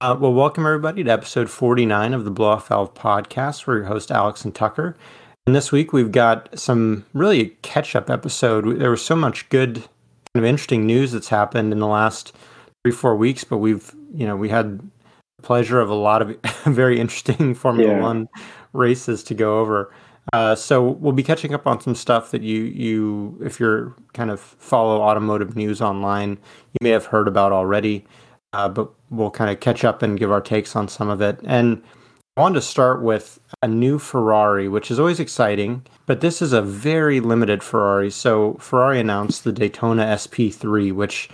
Uh, well, welcome everybody to episode 49 of the Blow Off Valve podcast. We're your host, Alex and Tucker. And this week we've got some really catch up episode. There was so much good, kind of interesting news that's happened in the last three, four weeks, but we've, you know, we had the pleasure of a lot of very interesting Formula yeah. One races to go over. Uh, so we'll be catching up on some stuff that you you if you're kind of follow automotive news online, you may have heard about already. Uh, but we'll kind of catch up and give our takes on some of it. And I wanted to start with a new Ferrari, which is always exciting, but this is a very limited Ferrari. So Ferrari announced the Daytona SP3, which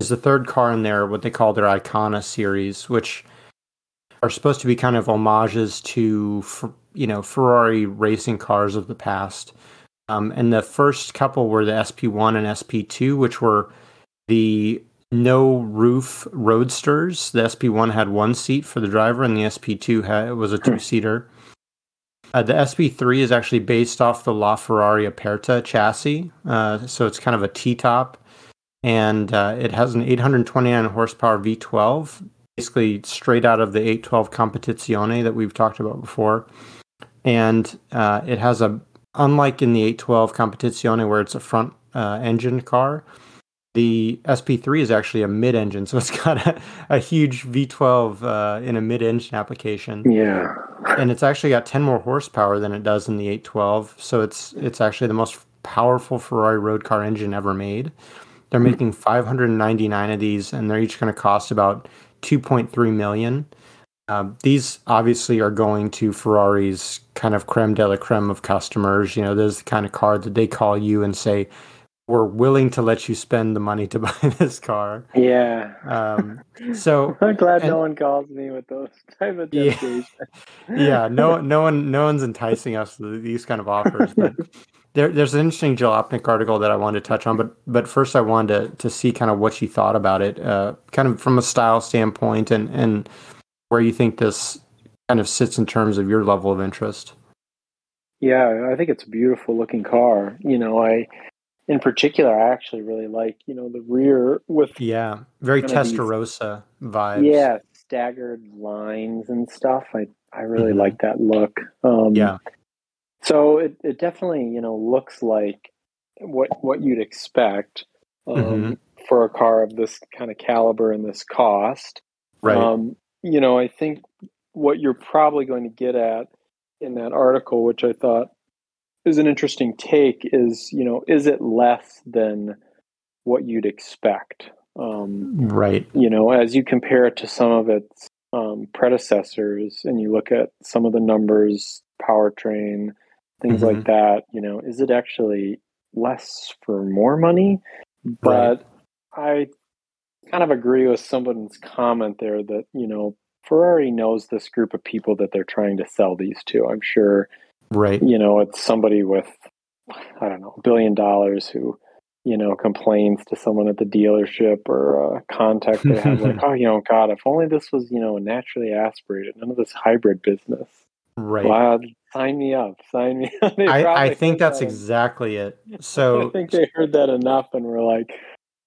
is the third car in their what they call their Icona series, which are supposed to be kind of homages to you know Ferrari racing cars of the past. Um, and the first couple were the SP1 and SP2, which were the no roof roadsters. The SP1 had one seat for the driver, and the SP2 had, was a two seater. Uh, the SP3 is actually based off the LaFerrari Aperta chassis, uh, so it's kind of a T top, and uh, it has an 829 horsepower V12, basically straight out of the 812 Competizione that we've talked about before, and uh, it has a unlike in the 812 Competizione where it's a front uh, engine car, the SP3 is actually a mid-engine, so it's got a, a huge V12 uh, in a mid-engine application. Yeah, and it's actually got 10 more horsepower than it does in the 812. So it's it's actually the most powerful Ferrari road car engine ever made. They're hmm. making 599 of these, and they're each going to cost about 2.3 million. Uh, these obviously are going to Ferrari's kind of creme de la creme of customers. You know, there's the kind of car that they call you and say, were willing to let you spend the money to buy this car. Yeah. Um, so I'm glad and, no one calls me with those type of. Yeah, yeah, no, no one, no one's enticing us with these kind of offers. But there, there's an interesting Jalopnik article that I wanted to touch on. But but first, I wanted to to see kind of what you thought about it, uh, kind of from a style standpoint, and and where you think this kind of sits in terms of your level of interest. Yeah, I think it's a beautiful looking car. You know, I in particular, I actually really like, you know, the rear with yeah, very Testarossa vibes. Yeah, staggered lines and stuff. I I really mm-hmm. like that look. Um, yeah. So it it definitely you know looks like what what you'd expect um, mm-hmm. for a car of this kind of caliber and this cost. Right. Um, you know, I think what you're probably going to get at in that article, which I thought is an interesting take is you know is it less than what you'd expect um, right you know as you compare it to some of its um, predecessors and you look at some of the numbers powertrain things mm-hmm. like that you know is it actually less for more money but right. i kind of agree with someone's comment there that you know ferrari knows this group of people that they're trying to sell these to i'm sure Right. You know, it's somebody with, I don't know, a billion dollars who, you know, complains to someone at the dealership or a contact they have, like, oh, you know, God, if only this was, you know, naturally aspirated, none of this hybrid business. Right. Sign me up. Sign me up. I, I think that's that. exactly it. So I think they heard that enough and were like,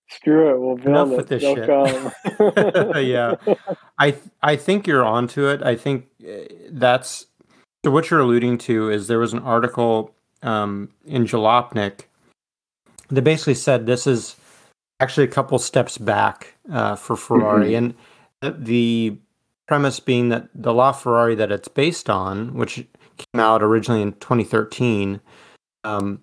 screw it, we'll build enough it. with this They'll shit. yeah. I I think you're onto it. I think eh, that's so what you're alluding to is there was an article um, in Jalopnik that basically said this is actually a couple steps back uh, for Ferrari, mm-hmm. and the premise being that the LaFerrari that it's based on, which came out originally in 2013, um,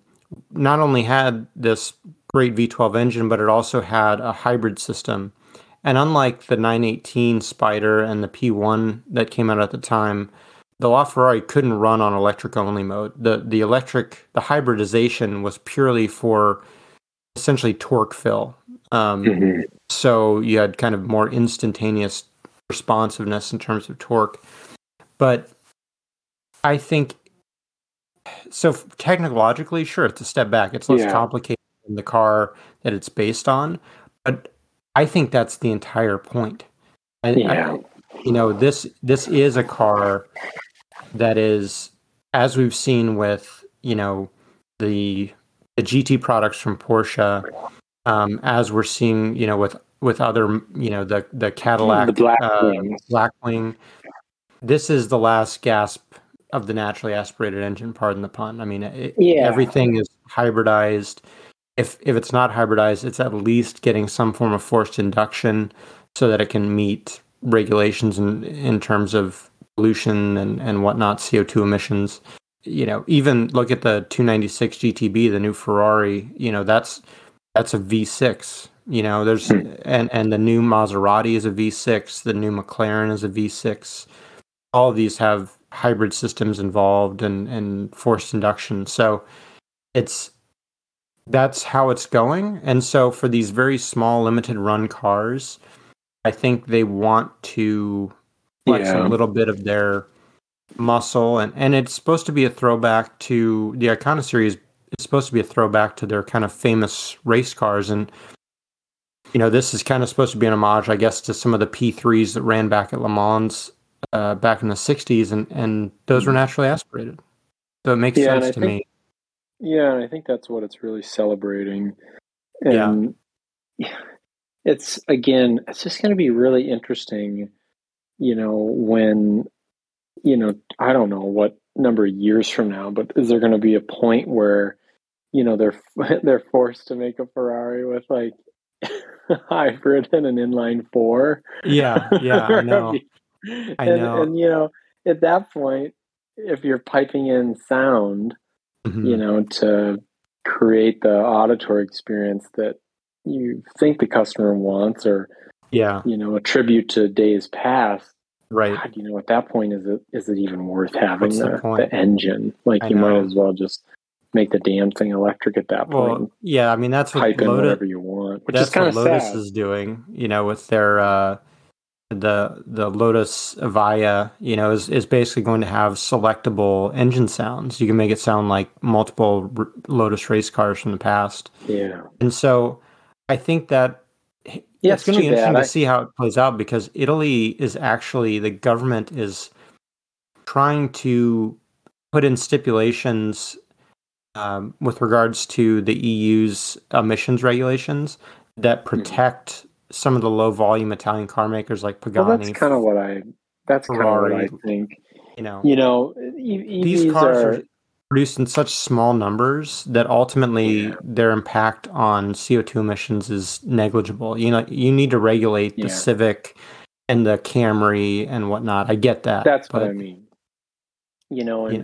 not only had this great V12 engine, but it also had a hybrid system. And unlike the 918 Spider and the P1 that came out at the time, the LaFerrari couldn't run on electric only mode. The the electric the hybridization was purely for essentially torque fill. Um, mm-hmm. So you had kind of more instantaneous responsiveness in terms of torque. But I think so technologically, sure, it's a step back. It's less yeah. complicated than the car that it's based on, but I think that's the entire point. I, yeah. I, you know this this is a car that is, as we've seen with you know the the GT products from Porsche, um, as we're seeing you know with with other, you know, the the Cadillac The black uh. Blackwing. This is the last gasp of the naturally aspirated engine. Pardon the pun. I mean, it, Yeah. everything is hybridized. If if it's not hybridized, it's at least getting some form of forced induction so that it can meet regulations in in terms of pollution and and whatnot, CO two emissions. You know, even look at the 296 GTB, the new Ferrari. You know, that's that's a V6. You know, there's Hmm. and and the new Maserati is a V6. The new McLaren is a V6. All of these have hybrid systems involved and and forced induction. So it's that's how it's going. And so for these very small limited run cars, I think they want to flex Yeah. a little bit of their muscle and and it's supposed to be a throwback to the Icona series it's supposed to be a throwback to their kind of famous race cars and you know this is kind of supposed to be an homage i guess to some of the p3s that ran back at le mans uh, back in the 60s and and those were naturally aspirated so it makes Yeah, sense to think- me Yeah, and I think that's what it's really celebrating. Yeah. And it's again, it's just going to be really interesting, you know, when you know, I don't know what number of years from now, but is there going to be a point where you know they're they're forced to make a Ferrari with like hybrid and an inline four? yeah yeah i know and, I know. and you know, at that point, if you're piping in sound, Mhm. you know, to create the auditory experience that you think the customer wants, or yeah you know, a tribute to days past. right God, you know, at that point, is it is it even worth having the the, the, engine? Like, I you might as well just make the damn thing electric at that point. well yeah i mean that's what Lotus, whatever you want, which that's is kind what of Lotus sad. is doing, you know, with their uh, the the Lotus Evija, you know, is is basically going to have selectable engine sounds. You can make it sound like multiple r- Lotus race cars from the past, yeah, and so I think that Yeah, it's going to be interesting bad. to see how it plays out because Italy is actually the government is trying to put in stipulations um, with regards to the EU's emissions regulations that Hmm. protect some of the low volume Italian car makers like Pagani. well, that's kind of what I. That's kind of what I think. you know You know, e- these cars are are produced in such small numbers that ultimately Yeah. their impact on CO2 emissions is negligible. You know, you need to regulate the Civic and the Camry and whatnot. I get that. That's but what I mean. You know, and Yeah.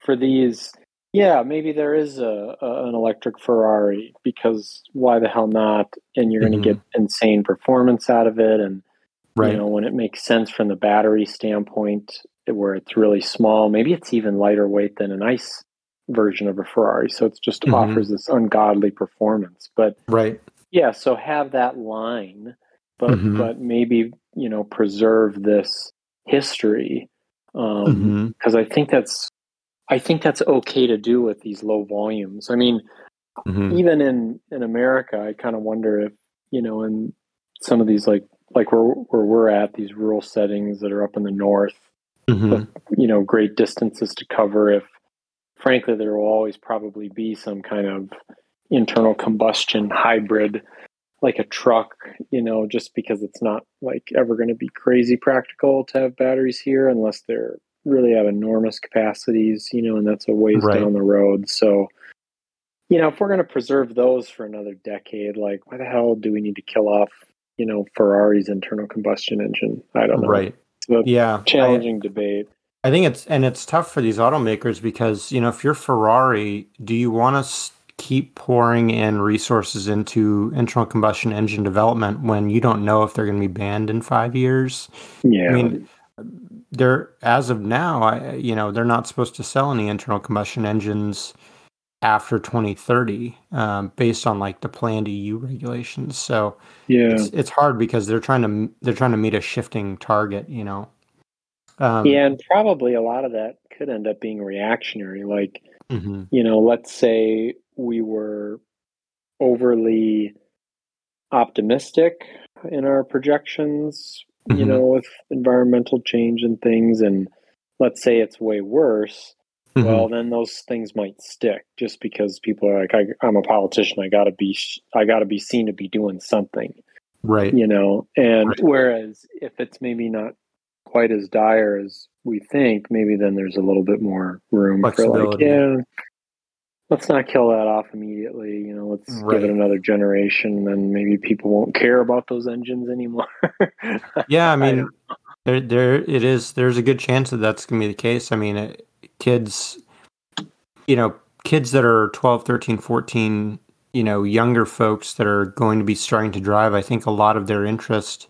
for these, yeah, maybe there is a, a an electric Ferrari because why the hell not? And you're going to get mm-hmm. insane performance out of it, and right. you know when it makes sense from the battery standpoint, where it's really small. Maybe it's even lighter weight than an ICE version of a Ferrari, so it just Mhm. offers this ungodly performance. But right. yeah, so have that line, but Mhm. but maybe you know preserve this history Mhm. um, because I think that's I think that's okay to do with these low volumes. I mean, Mhm. even in in America, I kind of wonder if you know in some of these like like where where we're at these rural settings that are up in the north, Mhm. you know, great distances to cover. If frankly, there will always probably be some kind of internal combustion hybrid like a truck, you know, just because it's not like ever going to be crazy practical to have batteries here unless they're really have enormous capacities, you know, and that's a ways Right. down the road. So, you know, if we're going to preserve those for another decade, like why the hell do we need to kill off, you know, Ferrari's internal combustion engine? I don't know. Right. Yeah. I- challenging debate. I think it's and it's tough for these automakers because you know if you're Ferrari, do you want to keep pouring in resources into internal combustion engine development when you don't know if they're going to be banned in five years? Yeah. I mean, they're as of now, I, you know, they're not supposed to sell any internal combustion engines after 2030, um, based on like the planned EU regulations. So yeah. it's it's hard because they're trying to they're trying to meet a shifting target, you know. Um, yeah, and probably a lot of that could end up being reactionary. Like, mhm, you know, let's say we were overly optimistic in our projections, you Mhm. know, with environmental change and things, and let's say it's way worse. Mhm. Well, then those things might stick just because people are like, I, I'm a politician. I gotta be, sh- I gotta be seen to be doing something. Right. You know, and Right. whereas if it's maybe not quite as dire as we think, maybe then there's a little bit more room for like, yeah, let's not kill that off immediately. You know, let's give it another generation, and maybe people won't care about those engines anymore. Yeah, I mean, don't there, there it is. There's a good chance that that's going to be the case. I mean, it, kids, you know, kids that are 12, 13, 14, you know, younger folks that are going to be starting to drive, I think a lot of their interest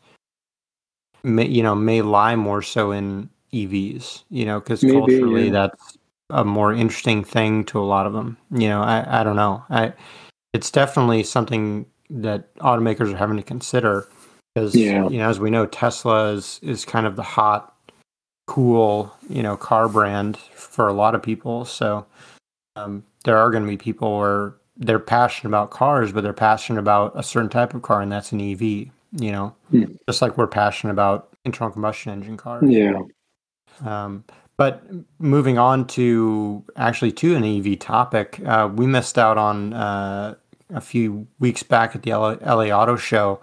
may, you know, may lie more so in EVs, you know, because culturally yeah. that's a more interesting thing to a lot of them. You know, I, I don't know. I, it's definitely something that automakers are having to consider because Yeah. you know as we know tesla is is kind of the hot cool you know car brand for a lot of people so um, there are going to be people where they're passionate about cars but they're passionate about a certain type of car and that's an ev you know Hmm. just like we're passionate about internal combustion engine cars yeah. um, but moving on to actually to an EV topic, uh, we missed out on uh, a few weeks back at the LA, LA Auto Show.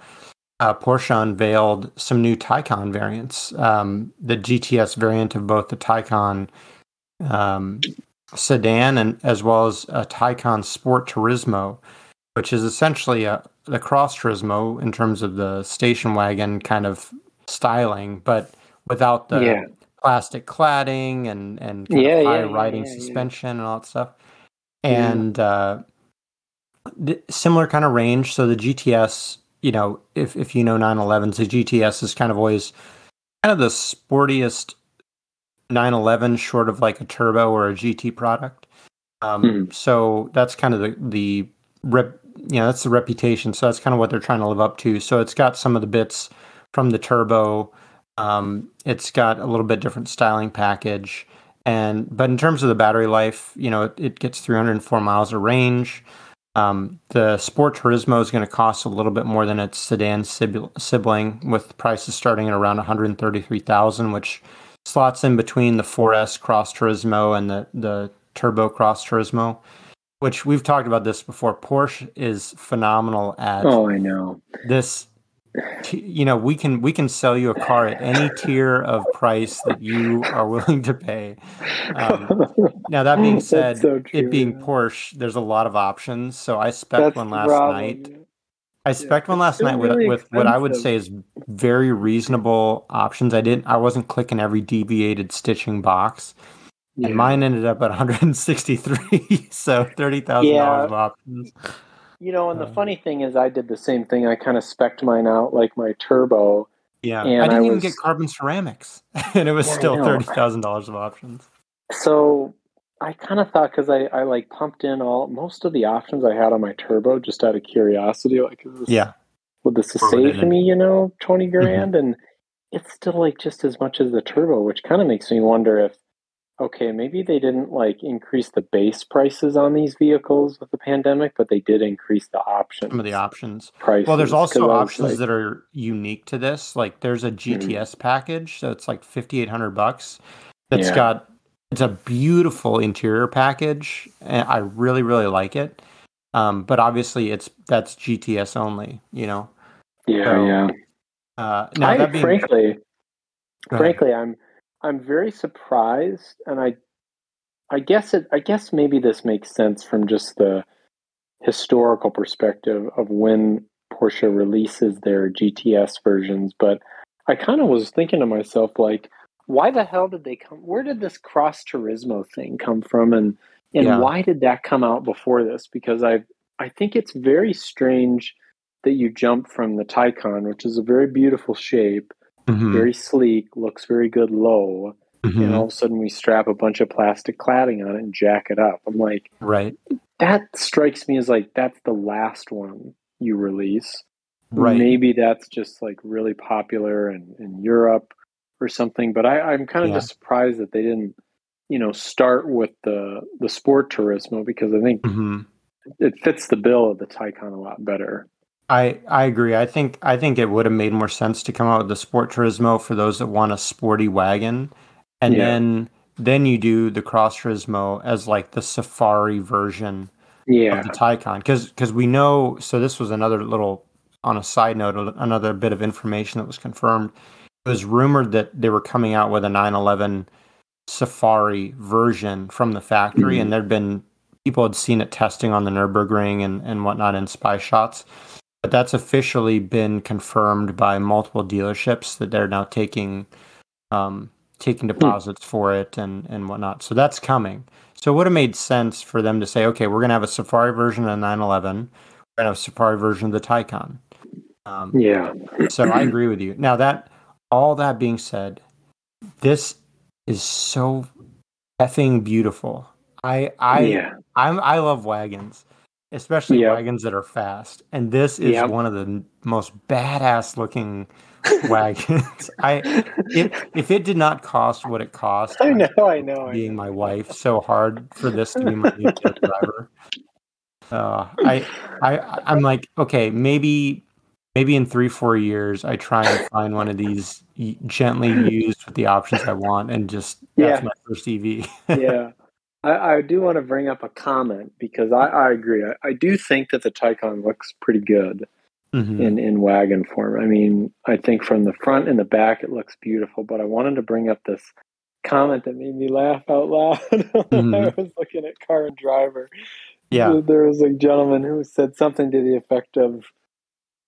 Uh, Porsche unveiled some new Taycan variants. Um, the GTS variant of both the Taycan um, sedan and as well as a Taycan Sport Turismo, which is essentially a, the Cross Turismo in terms of the station wagon kind of styling, but without the Yeah. plastic cladding and and Yeah, high yeah, riding suspension and all that stuff. Yeah. And uh, th- similar kind of range. So the GTS, you know, if if you know 911s, the GTS is kind of always kind of the sportiest 911 short of like a turbo or a GT product. Um, Mhm. So that's kind of the the rep, you know, that's the reputation. So that's kind of what they're trying to live up to. So it's got some of the bits from the turbo. Um, it's got a little bit different styling package, and but in terms of the battery life, you know, it, it gets 304 miles of range. Um, the Sport Turismo is going to cost a little bit more than its sedan sibling, with prices starting at around 133,000, which slots in between the 4S Cross Turismo and the the Turbo Cross Turismo. Which we've talked about this before. Porsche is phenomenal at Oh, I know. this you know we can we can sell you a car at any tier of price that you are willing to pay Um, now that being said so it being yeah. porsche there's a lot of options so i spec That's one last problem, night yeah. i spec one last night with, really with what i would say is very reasonable options i didn't i wasn't clicking every deviated stitching box Yeah. and mine ended up at 163 so $30000 Yeah. of options You know, and the Uh, funny thing is, I did the same thing. I kind of specced mine out like my turbo. yeah i I didn't even was- get carbon ceramics and it was Yeah, still $30000 of options So I kind of thought because I, I like pumped in all most of the options I had on my turbo just out of curiosity, like is this, yeah would this save me, you know, Mm-hmm. twenty grand? And it's still like just as much as the turbo, which kind of makes me wonder if okay, maybe they didn't like increase the base prices on these vehicles with the pandemic, but they did increase the options. some of the options prices. Well, there's also options like, that are unique to this. Like there's a GTS package, so it's like 5800 bucks. That's Yeah. got it's a beautiful interior package and I really really like it. Um, but obviously it's that's GTS only, you know. yeah, so, yeah. Uh, now I that being frankly, frankly, I'm I'm very surprised, and I I guess it I guess maybe this makes sense from just the historical perspective of when Porsche releases their GTS versions, but I kind of was thinking to myself like why the hell did they come where did this cross turismo thing come from and and Yeah. why did that come out before this because I I think it's very strange that you jump from the Taycan which is a very beautiful shape Mhm, very sleek, looks very good low, mhm, and all of a sudden we strap a bunch of plastic cladding on it and jack it up. I'm like, right, that strikes me as like that's the last one you release. right. Maybe that's just like really popular in, in Europe or something. But I, I'm kind of Yeah. just surprised that they didn't, you know, start with the the sport turismo because I think Mhm. it fits the bill of the Taycan a lot better. I I agree. I think I think it would have made more sense to come out with the Sport Turismo for those that want a sporty wagon, and Yeah. then then you do the Cross Turismo as like the safari version Yeah. of the Taycan, because because we know. So this was another little on a side note, another bit of information that was confirmed. It was rumored that they were coming out with a 911 Safari version from the factory, mm-hmm. and there'd been people had seen it testing on the Nurburgring and, and whatnot in spy shots. But that's officially been confirmed by multiple dealerships that they're now taking um, taking hmm. deposits for it and, and whatnot. So that's coming. So it would have made sense for them to say, okay, we're going to have a Safari version of 911. We're going to have a Safari version of the Taycan. Um, yeah. so I agree with you. Now that all that being said, this is so effing beautiful. I I yeah. I'm I love wagons, especially yep. wagons that are fast. And this is yep. one of the most badass looking wagons. I if if it did not cost what it cost, I know, I know, being I know. my wife, so hard for this to be my new driver. Uh, I I I'm like, okay, maybe maybe in three four years, I try and find one of these gently used with the options I want, and just that's my first EV. yeah. I, I, do want to bring up a comment because I, I agree. I, I do think that the Taycan looks pretty good mm-hmm. in in wagon form. I mean, I think from the front and the back it looks beautiful. But I wanted to bring up this comment that made me laugh out loud mm-hmm. I was looking at Car and Driver. Yeah, there was a gentleman who said something to the effect of,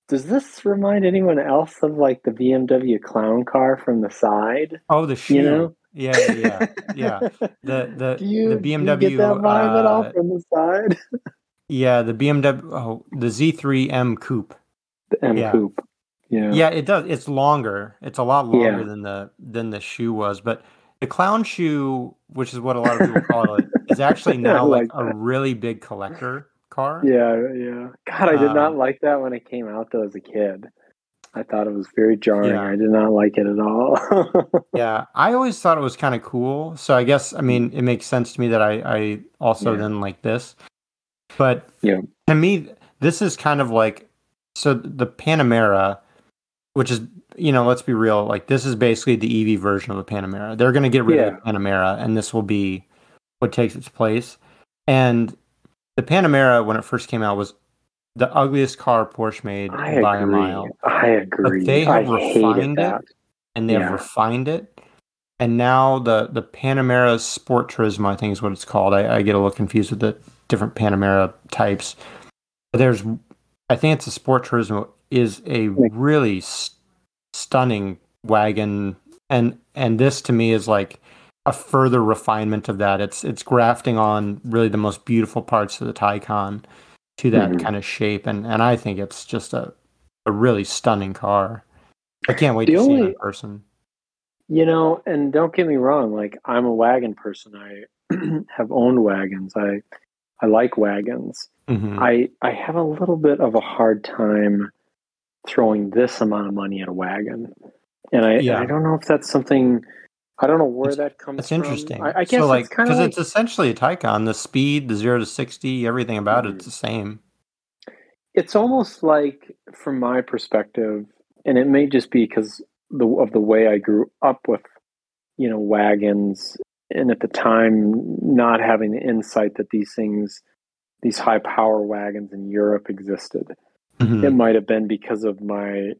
"Does this remind anyone else of like the BMW clown car from the side?" Oh, the shoe. You know? Yeah, yeah, yeah. The the you, the BMW. Get that vibe uh, at all uh, from the side? yeah, the BMW. Oh, the Z3 M Coupe the M yeah. coupe. Yeah. Yeah, it does. It's longer. It's a lot longer yeah. than the than the shoe was, but the clown shoe, which is what a lot of people call it, is actually now like, like a really big collector car. Yeah, yeah. God, I did um, not like that when it came out though as a kid. I thought it was very jarring. Yeah. I did not like it at all. yeah, I always thought it was kind of cool. So I guess I mean it makes sense to me that I I also yeah. then like this. But yeah, to me, this is kind of like so the Panamera, which is you know, let's be real, like this is basically the EV version of the Panamera. They're going to get rid yeah. of the Panamera, and this will be what takes its place. And the Panamera, when it first came out, was the ugliest car Porsche made I by agree. a mile. I agree. But they have I refined it, and they yeah. have refined it. And now the the Panamera Sport Turismo, I think is what it's called. I, I get a little confused with the different Panamera types. But there's I think it's a Sport Turismo is a really st- stunning wagon, and and this to me is like a further refinement of that. It's it's grafting on really the most beautiful parts of the Taycan to that mm-hmm. kind of shape, and and I think it's just a a really stunning car. I can't wait the to only, see it in person. You know, and don't get me wrong, like I'm a wagon person. I have owned wagons. I I like wagons. Mm-hmm. I I have a little bit of a hard time throwing this amount of money at a wagon, and I yeah. I don't know if that's something. I don't know where it's, that comes that's from. interesting. I, I guess so like because it's, like, it's, essentially a Taycan. The speed, the zero to sixty, everything about mm-hmm. it's the same. It's almost like, from my perspective, and it may just be because the of the way I grew up with, you know, wagons, and at the time not having the insight that these things these high power wagons in Europe existed. Mm-hmm. It might have been because of my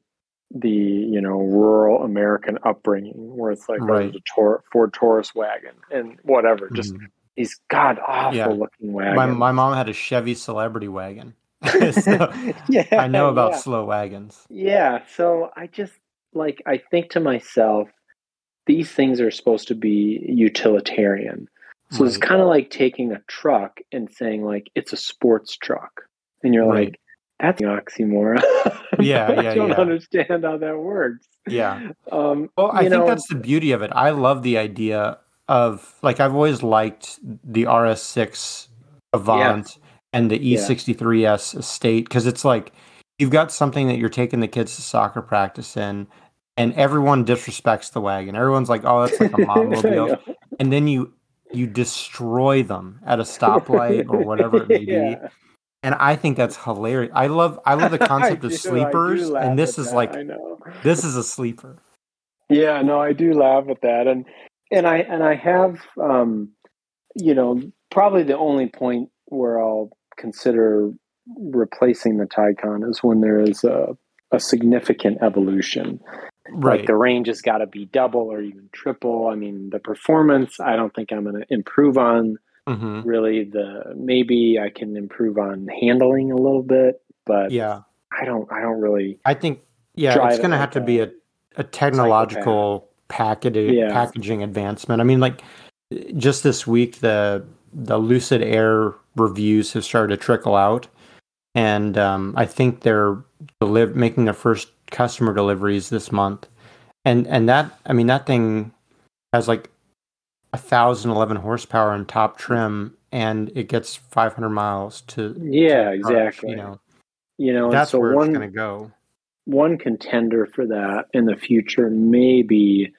the you know rural American upbringing, where it's like right. oh, a Tor- Ford Taurus wagon and whatever, mm-hmm. just these god awful yeah. looking wagons. My, my mom had a Chevy Celebrity wagon. so yeah, I know about yeah. slow wagons. Yeah, so I just like I think to myself, these things are supposed to be utilitarian. So right. it's kind of like taking a truck and saying like it's a sports truck, and you're right. like, that's an oxymoron. Yeah, yeah, I don't yeah. understand how that works. Yeah. Um, well, I think know, that's the beauty of it. I love the idea of like I've always liked the RS6 Avant yeah. and the E63s Estate because it's like you've got something that you're taking the kids to soccer practice in, and everyone disrespects the wagon. Everyone's like, "Oh, that's like a mobile," and then you you destroy them at a stoplight or whatever it may yeah. be. And I think that's hilarious. I love I love the concept of do, sleepers, and this is that. like this is a sleeper. Yeah, no, I do laugh at that, and and I and I have, um, you know, probably the only point where I'll consider replacing the Taycan is when there is a a significant evolution. Right. Like the range has got to be double or even triple. I mean, the performance, I don't think I'm going to improve on. Mhm. Really, the maybe I can improve on handling a little bit, but Yeah. I don't. I don't really. I think yeah, it's it going to like have to a be a, a technological packaging Yeah. packaging advancement. I mean, like just this week, the the Lucid Air reviews have started to trickle out, and um, I think they're deliv- making their first customer deliveries this month. And and that I mean that thing has like a thousand eleven horsepower in top trim, and it gets five hundred miles to Yeah, to exactly. You know, You know, that's so where one it's going to go. one contender for that in the future may be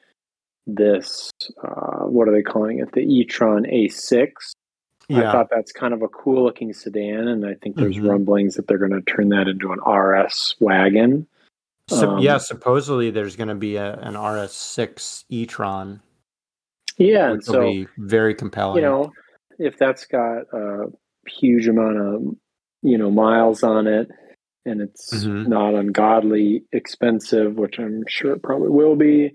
this. Uh, what are they calling it? The e-tron A6. yeah. I thought that's kind of a cool looking sedan, and I think there's Mhm. rumblings that they're going to turn that into an RS wagon. So, Um, yeah, supposedly there's going to be a, an RS6 e-tron, Yeah, which will so be very compelling. you know, if that's got a huge amount of you know miles on it, and it's Mhm. not ungodly expensive, which I'm sure it probably will be.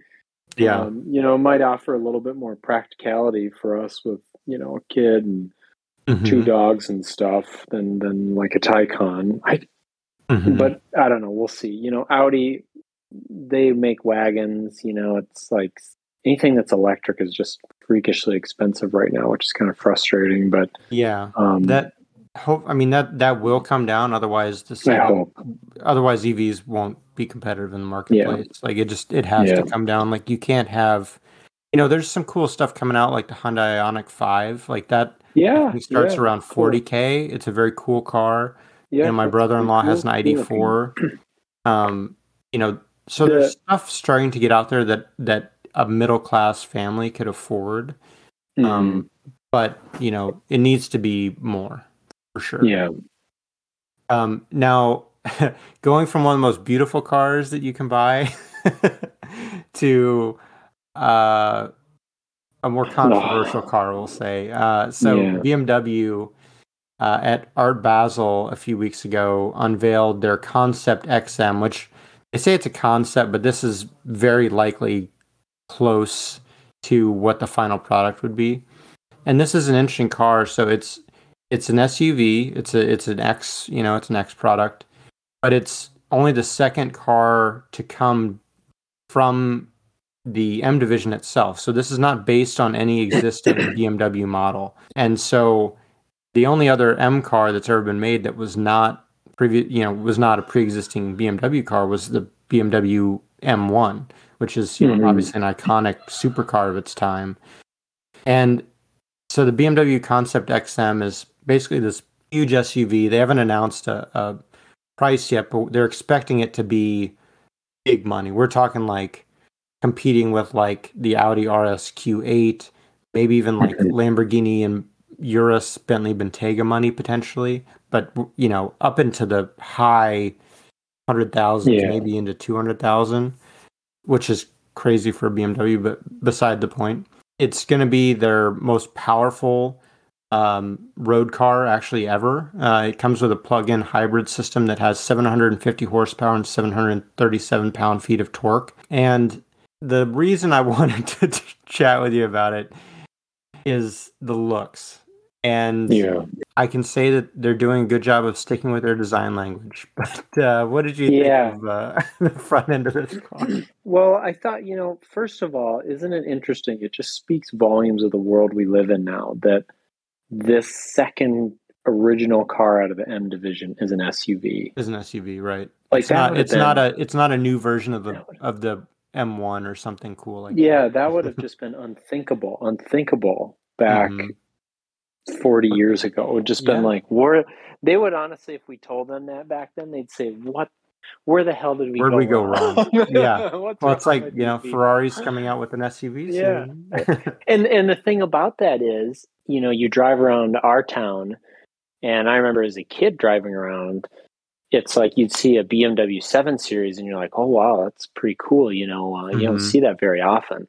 yeah, um, you know, it might offer a little bit more practicality for us with you know a kid and Mhm. two dogs and stuff than than like a Taycan. I Mhm. but I don't know. We'll see. You know, Audi, they make wagons. You know, it's like anything that's electric is just freakishly expensive right now, which is kind of frustrating. But yeah, um, that hope. I mean that that will come down. Otherwise, the hope. otherwise EVs won't be competitive in the marketplace. Like it just it has Yeah. to come down. Like you can't have. You know, there's some cool stuff coming out, like the Hyundai Ioniq Five, like that. Yeah, It starts yeah, around 40k. It's a very cool car. Yeah, you know, my brother-in-law pretty has an cool- cool looking. ID4. um, you know, so The- there's stuff starting to get out there that that a middle class family could afford. Mhm. Um, but you know, it needs to be more for sure. yeah, Um, now, going from one of the most beautiful cars that you can buy to uh, a more controversial car, we'll say. Uh, so Yeah. BMW uh, at Art Basel a few weeks ago unveiled their Concept XM, which they say it's a concept, but this is very likely close to what the final product would be. And this is an interesting car. So it's it's an SUV. It's a it's an X. You know, it's an X product, but it's only the second car to come from the M division itself. So this is not based on any existing BMW model. And so the only other M car that's ever been made that was not previous, you know, was not a pre-existing BMW car was the BMW M1, which is you know Mhm. obviously an iconic supercar of its time. And so the BMW Concept XM is basically this huge SUV. They haven't announced a, a price yet, but they're expecting it to be big money. We're talking like competing with like the Audi RS Q8, maybe even like Mhm. Lamborghini and Urus Bentley Bentayga money potentially, but you know up into the high hundred thousand, Yeah. maybe into two hundred thousand, which is crazy for BMW. But beside the point, it's going to be their most powerful um, road car actually ever. Uh, it comes with a plug-in hybrid system that has 750 horsepower and 737 pound-feet of torque. And the reason I wanted to chat with you about it is the looks. And yeah. I can say that they're doing a good job of sticking with their design language. But uh, what did you Yeah. think of uh, the front end of this car? Well, I thought, you know, first of all, isn't it interesting? It just speaks volumes of the world we live in now that this second original car out of the M division is an SUV. Is an SUV, right? Like it's not. It's not a. It's not a new version of the of the M1 or something cool like. Yeah, that would have just been unthinkable, unthinkable back Mhm. 40 years ago. It would just been Yeah. like, where they would honestly, if we told them that back then, they'd say, what, where the hell did we Where'd go we go wrong? Yeah. Well, it's like you know these? Ferrari's coming out with an SUV. Yeah. And and the thing about that is, you know, you drive around our town, and I remember as a kid driving around, it's like you'd see a BMW 7 Series, and you're like, oh wow, that's pretty cool. You know, uh, you don't Mhm. see that very often.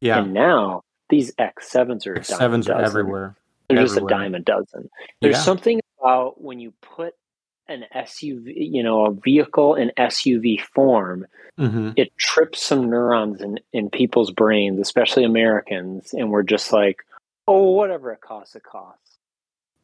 yeah. And now these X7s are a dime a Sevens are everywhere. They're just a dime a dozen. There's Yeah. something about when you put an SUV, you know, a vehicle in SUV form, hmm it trips some neurons in, in people's brains, especially Americans, and we're just like, oh, whatever it costs, it costs.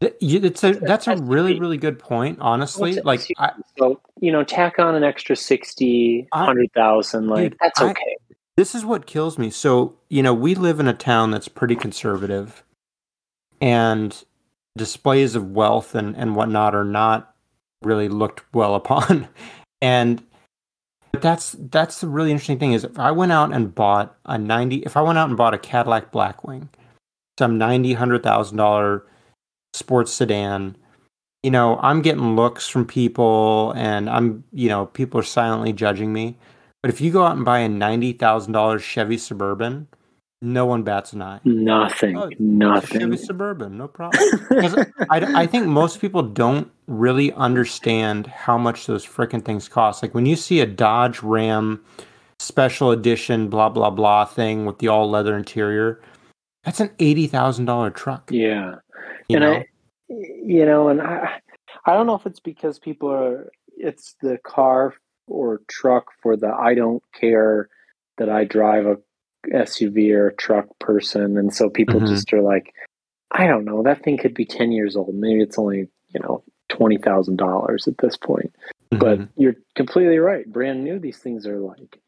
It's a that's a really really good point. Honestly, like I, So, you know, tack on an extra 60, 100,000, like, Dude, that's I- okay. this is what kills me. So, you know, we live in a town that's pretty conservative and displays of wealth and, and whatnot are not really looked well upon. And but that's that's the really interesting thing is if I went out and bought a 90 if I went out and bought a Cadillac Blackwing, some 90 hundred thousand dollar sports sedan, you know, I'm getting looks from people and I'm you know, people are silently judging me. But if you go out and buy a ninety thousand dollars Chevy Suburban, no one bats an eye. Nothing, Oh, nothing. Suburban, no problem. I, I think most people don't really understand how much those freaking things cost. Like when you see a Dodge Ram special edition, blah blah blah thing with the all leather interior, that's an eighty thousand dollar truck. yeah. You and know, I, you know, and I, I don't know if it's because people are, it's the car or truck for the I don't care that I drive a SUV or truck person, and so people Mhm. just are like, I don't know, that thing could be ten years old. Maybe it's only you know twenty thousand dollars at this point. But Mhm. you're completely right. Brand new, these things are like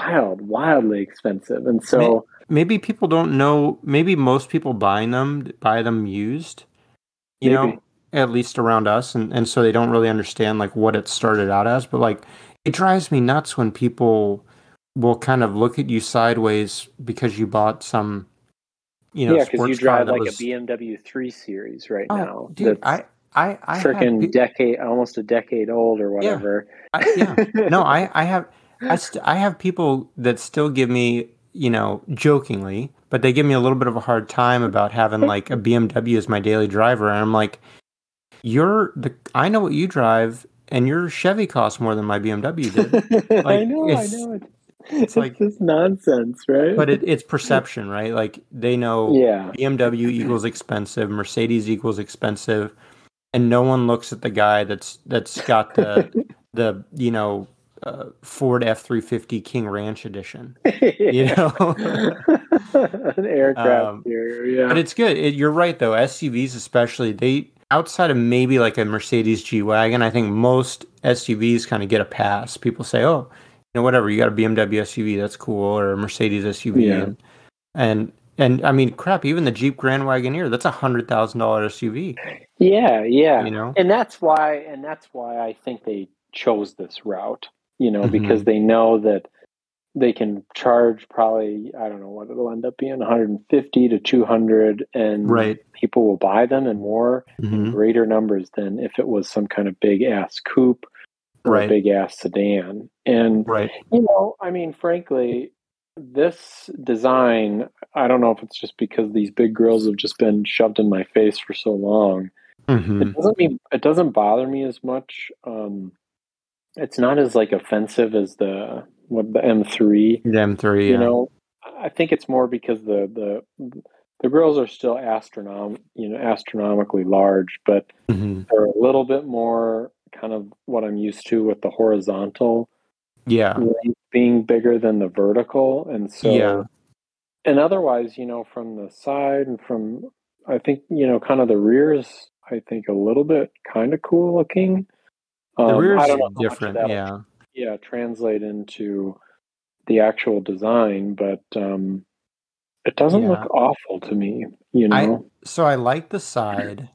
wild, wildly expensive, and so maybe people don't know. Maybe most people buying them buy them used. You Maybe. know, at least around us, and and so they don't really understand like what it started out as. But like, it drives me nuts when people will kind of look at you sideways because you bought some. You know, yeah, because you sports car drive that like was- a BMW 3 Series right Oh, now. dude, that's I I I have freaking pe- decade, almost a decade old or whatever. I, yeah. no, I, I have, I, st- I have people that still give me, you know, jokingly, but they give me a little bit of a hard time about having like a BMW as my daily driver, and I'm like, you're the, I know what you drive, and your Chevy costs more than my BMW did, I Like, know, I know. It's, it's like- just nonsense, right? but it, it's perception, right? Like they know yeah, BMW equals expensive, Mercedes equals expensive, and no one looks at the guy that's that's got the the you know uh, Ford F three fifty King Ranch edition. You know, an aircraft Um, carrier. Yeah, but it's good. It, you're right though. SUVs especially they outside of maybe like a Mercedes G wagon, I think most SUVs kind of get a pass. People say, oh, know, whatever, you got a BMW SUV, that's cool, or a Mercedes SUV, Yeah. and and and I mean, crap, even the Jeep Grand Wagoneer, that's a hundred thousand dollar SUV. yeah, yeah. You know, and that's why and that's why i think they chose this route you know Mhm. because they know that they can charge probably i don't know what it'll end up being 150 to 200 and right? people will buy them in more in Mhm. greater numbers than if it was some kind of big ass coupe or Right. a big ass sedan and Right. you know i mean frankly this design i don't know if it's just because these big grills have just been shoved in my face for so long hmm it doesn't mean it doesn't bother me as much. Um, it's not as like offensive as the what the M3. The M3, yeah. You know, I think it's more because the the the grills are still astronom you know astronomically large, but Mhm. they're a little bit more kind of what I'm used to with the horizontal Yeah. being bigger than the vertical, and so Yeah. and otherwise, you know, from the side and from I think you know, kind of the rears. I think a little bit kind of cool looking. The Um, rear I is don't know how much of different, yeah. yeah, translate into the actual design, but um, it doesn't Yeah. look awful to me. You I- know, So I like the side.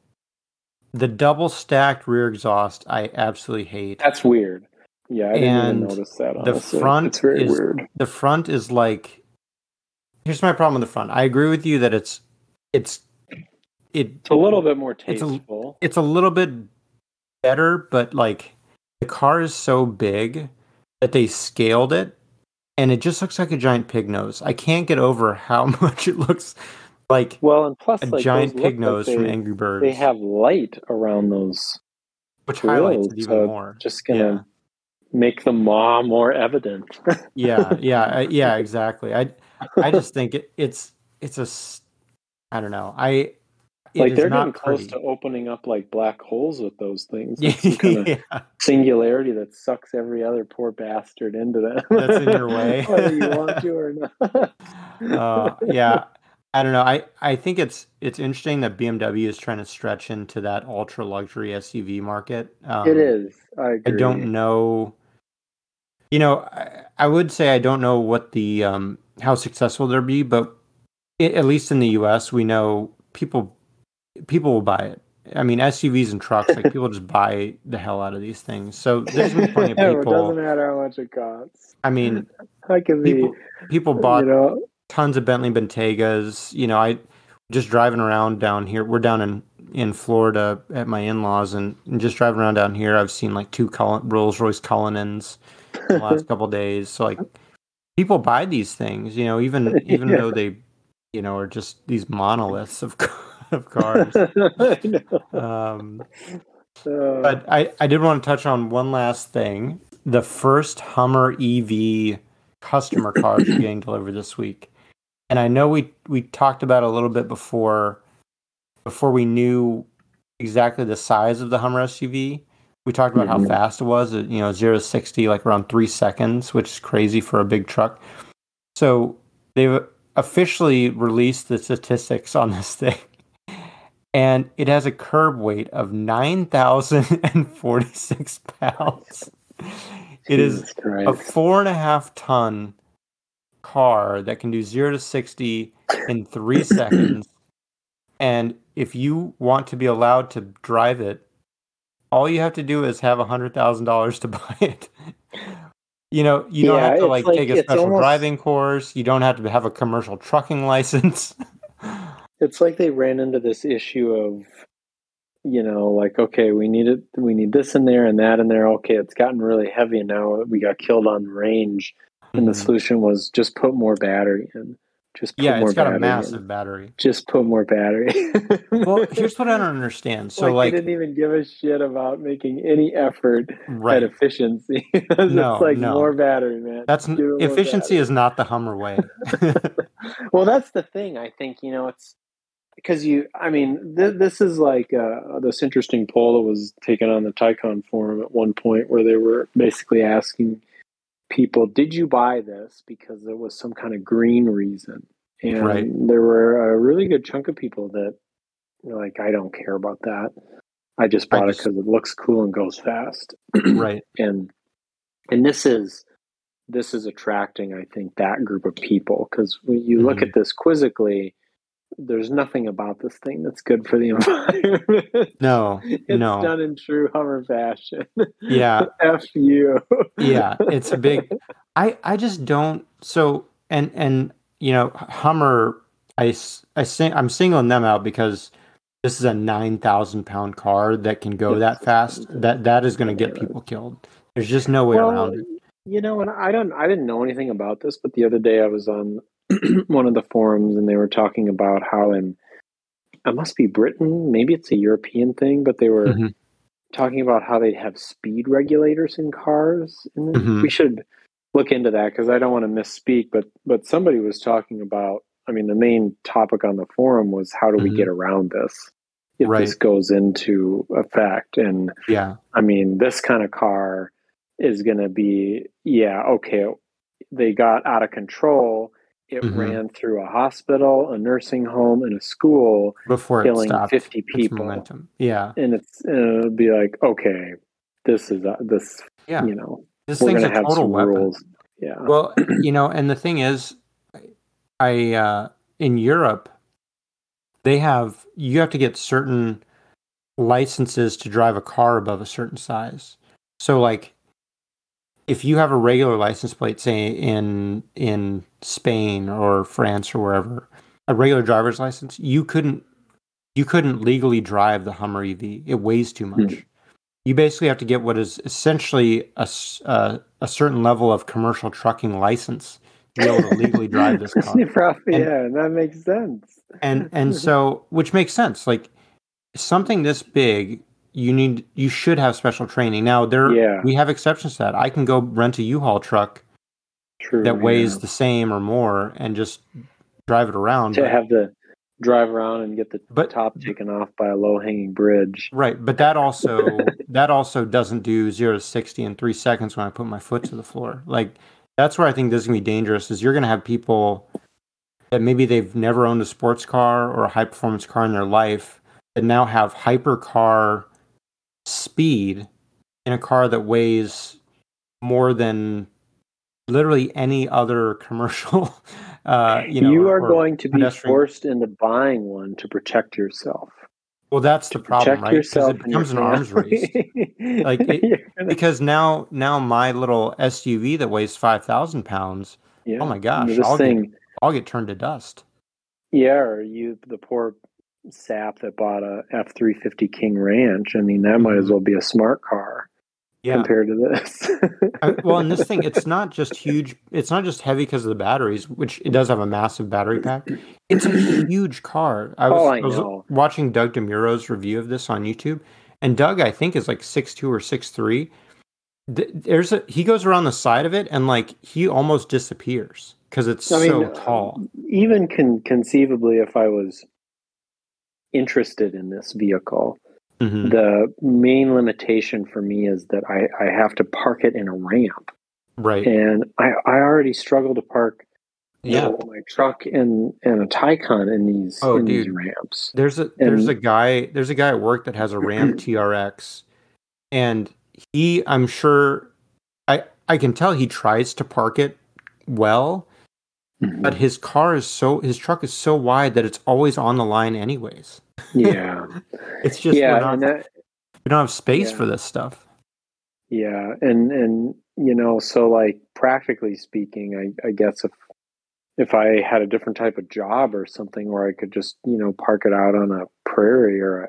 The double stacked rear exhaust, I absolutely hate. that's weird. Yeah, I didn't And even notice that. the Honestly. front it's very is- weird. The front is like. Here's my problem with the front. I agree with you that it's, it's, it. It's a little bit more It's a- tasteful. It's a little bit better, but like the car is so big that they scaled it, and it just looks like a giant pig nose. I can't get over how much it looks like well, and plus, a like giant pig nose like from Angry Birds. they have light around those which highlights it even so more. just gonna make the maw more evident. yeah yeah yeah exactly i i just think it, it's it's a I don't know i like they're not getting close pretty. to opening up like black holes with those things. Yeah, kind of yeah. singularity that sucks every other poor bastard into them. That's in your way. whether you want to or not. uh, yeah i don't know i i think it's it's interesting that bmw is trying to stretch into that ultra luxury suv market um, it is. I i don't know you know I, I would say i don't know what the um how successful they'll be but i at least in the us we know people people will buy it i mean suvs and trucks like people just buy the hell out of these things so there's been plenty of people. it doesn't matter how much it costs. i mean I can be, people people bought you know, tons of Bentley Bentaygas. You know, I just driving around down here. We're down in in Florida at my in laws, and, and just driving around down here, I've seen like two Rolls Royce Cullinans the last couple days. So like, people buy these things. You know, even even Yeah. though they, you know, are just these monoliths of of cars. Um, Uh, but I, I did want to touch on one last thing. The first Hummer EV customer cars are getting delivered this week. And I know we we talked about it a little bit before before we knew exactly the size of the Hummer SUV. We talked about how Mhm. fast it was, you know, 0 to 60 like around 3 seconds, which is crazy for a big truck. So, they've officially released the statistics on this thing and it has a curb weight of 9,046 pounds. It is Jesus a Christ. four and a half ton car that can do zero to 60 in three seconds. And if you want to be allowed to drive it, all you have to do is have a $100,000 to buy it. You know, you don't have to like, like- take a special almost- driving course. You don't have to have a commercial trucking license. It's like they ran into this issue of, you know, like okay, we need it, we need this in there and that in there. Okay, it's gotten really heavy, and now we got killed on range. And the Mhm. solution was just put more battery in. Just put yeah, more it's got a in. massive battery. Just put more battery. Well, here's what I don't understand. So, like, like, they didn't even give a shit about making any effort right? at efficiency. it's No, like no. more battery, man. That's Give it more efficiency is not the Hummer way. well, that's the thing. I think you know it's because you. I mean, th- this is like uh, this interesting poll that was taken on the Taycan forum at one point, where they were basically asking people, "Did you buy this because there was some kind of green reason?" And Right. there were a really good chunk of people that like, "I don't care about that. I just I bought it because it looks cool and goes fast." right. and and this is this is attracting i think that group of people because when you look Mhm. at this quizzically there's nothing about this thing that's good for the environment No, it's no. done in true hummer fashion Yeah, f you yeah. It's a big. I I just don't. So and and you know Hummer. I I sing. I'm singling them out because this is a nine thousand pound car that can go that fast. That that is going to get people killed. There's just no way well, around it. you know and i don't i didn't know anything about this but the other day i was on one of the forums and they were talking about how in it must be britain maybe it's a european thing but they were Mhm. talking about how they have speed regulators in cars and Mhm. we should look into that because i don't want to misspeak but but somebody was talking about i mean the main topic on the forum was how do we Mhm. get around this if Right. this goes into effect and Yeah, I mean, this kind of car is going to be, yeah, okay. They got out of control. It Mhm. ran through a hospital, a nursing home, and a school, before killing stopped 50 its people. momentum. Yeah, And it's uh, it'll be like, okay, this is a, this, yeah. you know, This thing's a total weapon. rules. Yeah. Well, you know, and the thing is, I uh, in Europe, they have you have to get certain licenses to drive a car above a certain size. So, like, if you have a regular license plate, say in in Spain or France or wherever, a regular driver's license, you couldn't you couldn't legally drive the Hummer EV. It weighs too much. Hmm. You basically have to get what is essentially a, uh, a certain level of commercial trucking license to be able to legally drive this car. Probably, And- yeah, that makes sense. And and so which makes sense. Like something this big, you need you should have special training. Now there Yeah. we have exceptions to that. I can go rent a U-Haul truck True. that weighs yeah. the same or more and just drive it around. to but- have the drive around and get the But- top taken off by a low hanging bridge. Right, but that also that also doesn't do zero to sixty in three seconds when I put my foot to the floor. Like that's where I think this is gonna be dangerous. Is you're gonna have people that maybe they've never owned a sports car or a high performance car in their life that now have hypercar speed in a car that weighs more than literally any other commercial. Uh, you know, you are or- going to be pedestrian- forced into buying one to protect yourself. well, that's the problem, right? Because it becomes an arms race. Like, it- because now now my little SUV that weighs five thousand pounds, yeah. oh my gosh, this I'll thing, get I'll get turned to dust. yeah, or you, the poor sap that bought a F three fifty King Ranch. I mean, that might as well be a smart car Yeah. compared to this. I- well, and this thing, it's not just huge. It's not just heavy because of the batteries, which it does have a massive battery pack. It's a huge car. I oh, was, Oh, I was watching Doug DeMuro's review of this on YouTube, and Doug, I think, is like six two or six three. There's a he goes around the side of it and like he almost disappears because it's I mean, so tall. Even con- conceivably, if I was interested in this vehicle, Mhm. the main limitation for me is that I, I have to park it in a ramp. Right. And I, I already struggle to park Yeah. know, my truck and, and a Taycan in these Oh, in these dude. ramps. There's a there's And- a guy there's a guy at work that has a Ram TRX, and he I'm sure I I can tell he tries to park it well, but his car is so his truck is so wide that it's always on the line anyways. Yeah, It's just yeah, not, that, we don't have space yeah. for this stuff. yeah, and and you know, so like practically speaking, I, I guess if if I had a different type of job or something where I could just you know park it out on a prairie or a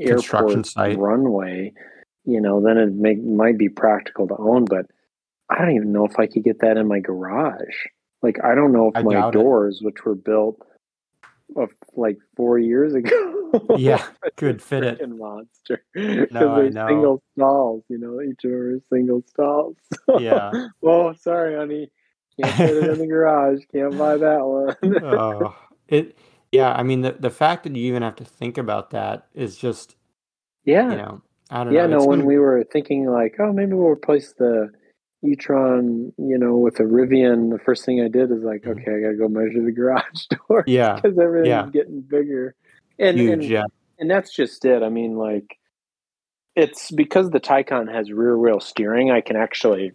Construction airport site. runway, you know, then it make, might be practical to own. But I don't even know if I could get that in my garage. Like I don't know if I my doubt it. doors, which were built of like four years ago, Yeah, could fit it. monster. Because No, they're know. single stalls, you know, each of them are single stalls. Yeah. oh, sorry, honey. Can't put it in the garage. Can't buy that one. oh, it yeah, I mean the the fact that you even have to think about that is just yeah. you know I don't yeah, know. Yeah, no, when we were thinking like, oh, maybe we'll replace the e-tron, you know, with a Rivian, the first thing I did is like, Mhm. okay, I gotta go measure the garage door yeah, because everything's yeah. getting bigger. And, huge, and yeah. and that's just it. I mean, like, it's because the Taycan has rear wheel steering. I can actually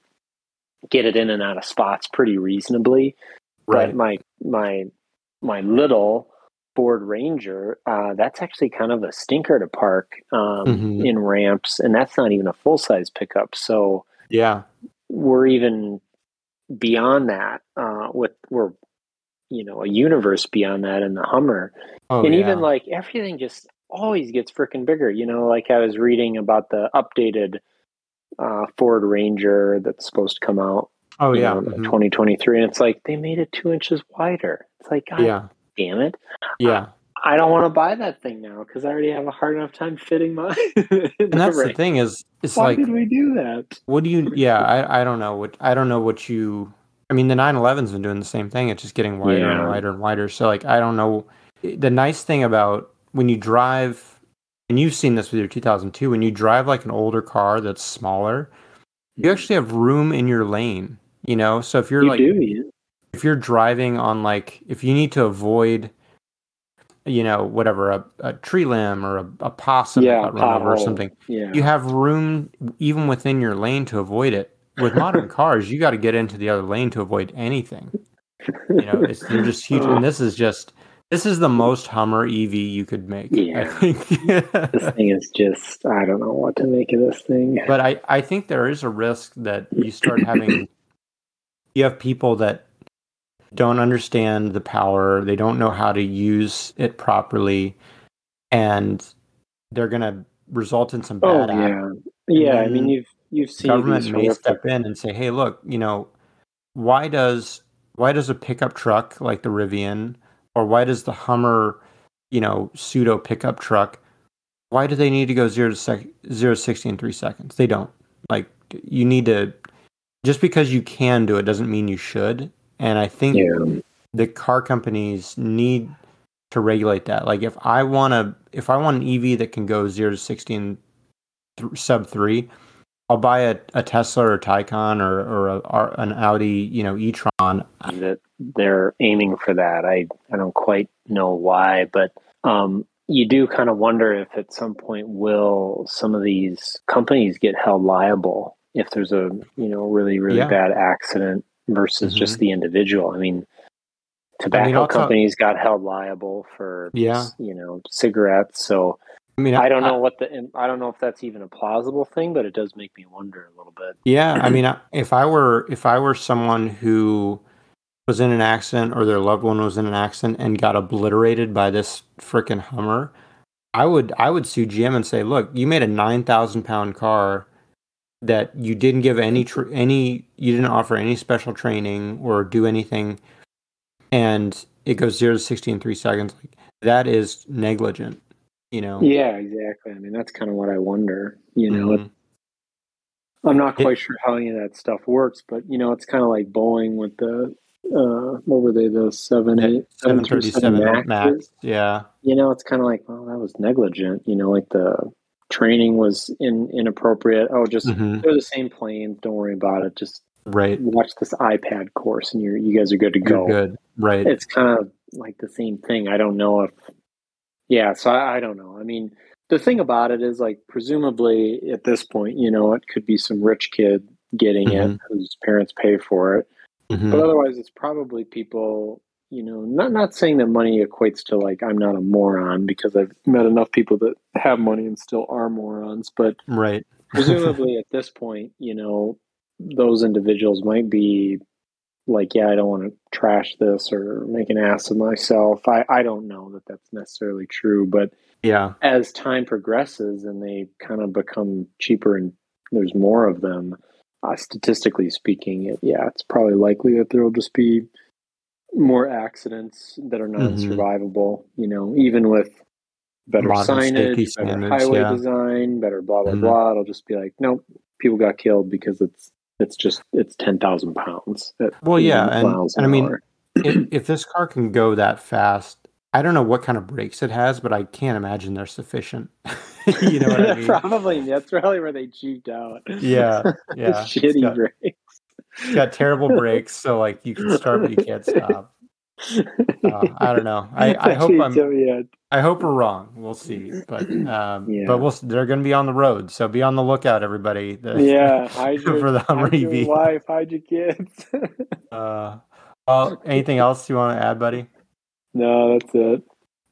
get it in and out of spots pretty reasonably. Right. But my my my little Ford Ranger, uh, that's actually kind of a stinker to park um, Mhm. in ramps, and that's not even a full size pickup. So Yeah. We're even beyond that. Uh, with we're you know a universe beyond that in the Hummer Oh, and yeah. even like everything just always gets freaking bigger you know like i was reading about the updated uh, ford ranger that's supposed to come out oh yeah. know, mhm. 2023 and it's like they made it two inches wider it's like god Yeah. damn it Yeah. I don't want to buy that thing now because i already have a hard enough time fitting mine And that's the thing is it's why like did we do that what do you yeah, I I don't know what I don't know what you I mean the 911's been doing the same thing. It's just getting wider Yeah. and wider and wider. So like I don't know the nice thing about when you drive and you've seen this with your 2002 when you drive like an older car that's smaller, you mm-hmm. actually have room in your lane, you know? So if you're you like do yeah. if you're driving on like if you need to avoid you know whatever a, a tree limb or a, a possum yeah that got run over or something yeah. you have room even within your lane to avoid it. With modern cars you got to get into the other lane to avoid anything. You know it's they're just huge and this is just this is the most hummer ev you could make Yeah. i think. This thing is just i don't know what to make of this thing. But I, I think there is a risk that you start having you have people that don't understand the power. They don't know how to use it properly. And they're going to result in some oh bad act. yeah yeah i mean you've you've seen government may horrific step in and say hey look you know why does why does a pickup truck like the rivian or why does the hummer you know pseudo pickup truck why do they need to go zero to sec- zero to 60 in three seconds? They don't. Like you need to just because you can do it doesn't mean you should and i think yeah the car companies need to regulate that. Like if I want to, if I want an EV that can go zero to sixty in th- sub three, I'll buy a, a Tesla or a Taycan or or a, an Audi, you know, e-tron. That they're aiming for that. I I don't quite know why, but um, you do kind of wonder if at some point will some of these companies get held liable if there's a you know really really yeah. bad accident versus mm-hmm. just the individual. I mean, tobacco I mean, companies got held liable for yeah you know cigarettes. So I mean, I don't know what the I don't know if that's even a plausible thing, but it does make me wonder a little bit. Yeah, I mean, if I were if I were someone who was in an accident or their loved one was in an accident and got obliterated by this freaking Hummer, I would I would sue GM and say, look, you made a nine thousand pound car that you didn't give any tr- any you didn't offer any special training or do anything, and it goes zero to sixty in three seconds. Like that is negligent. You know. Yeah, exactly. I mean, that's kind of what I wonder. You know, mm-hmm. I'm not quite it, sure how any of that stuff works, but you know, it's kind of like Boeing with the uh, what were they? The seven eight seven thirty seven max. Yeah. You know, it's kind of like, well, that was negligent. You know, like the training was in, inappropriate. Oh, just mm-hmm. they're the same plane. Don't worry about it. Just right. Watch this iPad course, and you're you guys are good to go. You're good. Right. It's kind of like the same thing. I don't know if. Yeah. So I, I don't know. I mean, the thing about it is like presumably at this point, you know, it could be some rich kid getting mm-hmm. it whose parents pay for it Mm-hmm. But otherwise, it's probably people, you know, not not saying that money equates to like I'm not a moron because I've met enough people that have money and still are morons. But right, presumably at this point, you know, those individuals might be like, yeah, I don't want to trash this or make an ass of myself. I I don't know that that's necessarily true, but yeah, as time progresses and they kind of become cheaper and there's more of them uh, statistically speaking, it, yeah, it's probably likely that there will just be more accidents that are non-survivable. Mm-hmm. You know, even with better Modern signage, better highway yeah. design, better blah blah mm-hmm. blah. It'll just be like, nope, people got killed because it's it's just it's ten thousand pounds. well, yeah, and, and I mean, if, if this car can go that fast, I don't know what kind of brakes it has, but I can't imagine they're sufficient. you know what I mean? probably that's probably where they cheaped out. Yeah, yeah. Shitty got, brakes. It's got terrible brakes, so like you can start but you can't stop. Uh, I don't know. I, I hope I'm. I hope we're wrong. We'll see. But um, yeah. but we'll. They're going to be on the road, so be on the lookout, everybody. The, yeah, hide your, for the Hummer hide EV. Your wife, hide your kids. uh, well, anything else you want to add, buddy? No, that's it.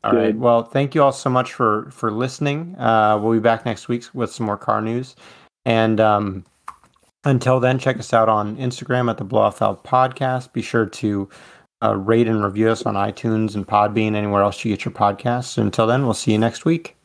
All Good. right. Well, thank you all so much for for listening. Uh, we'll be back next week with some more car news. And um, until then, check us out on Instagram at the Blofeld Podcast. Be sure to uh, rate and review us on iTunes and Podbean, anywhere else you get your podcasts. Until then, we'll see you next week.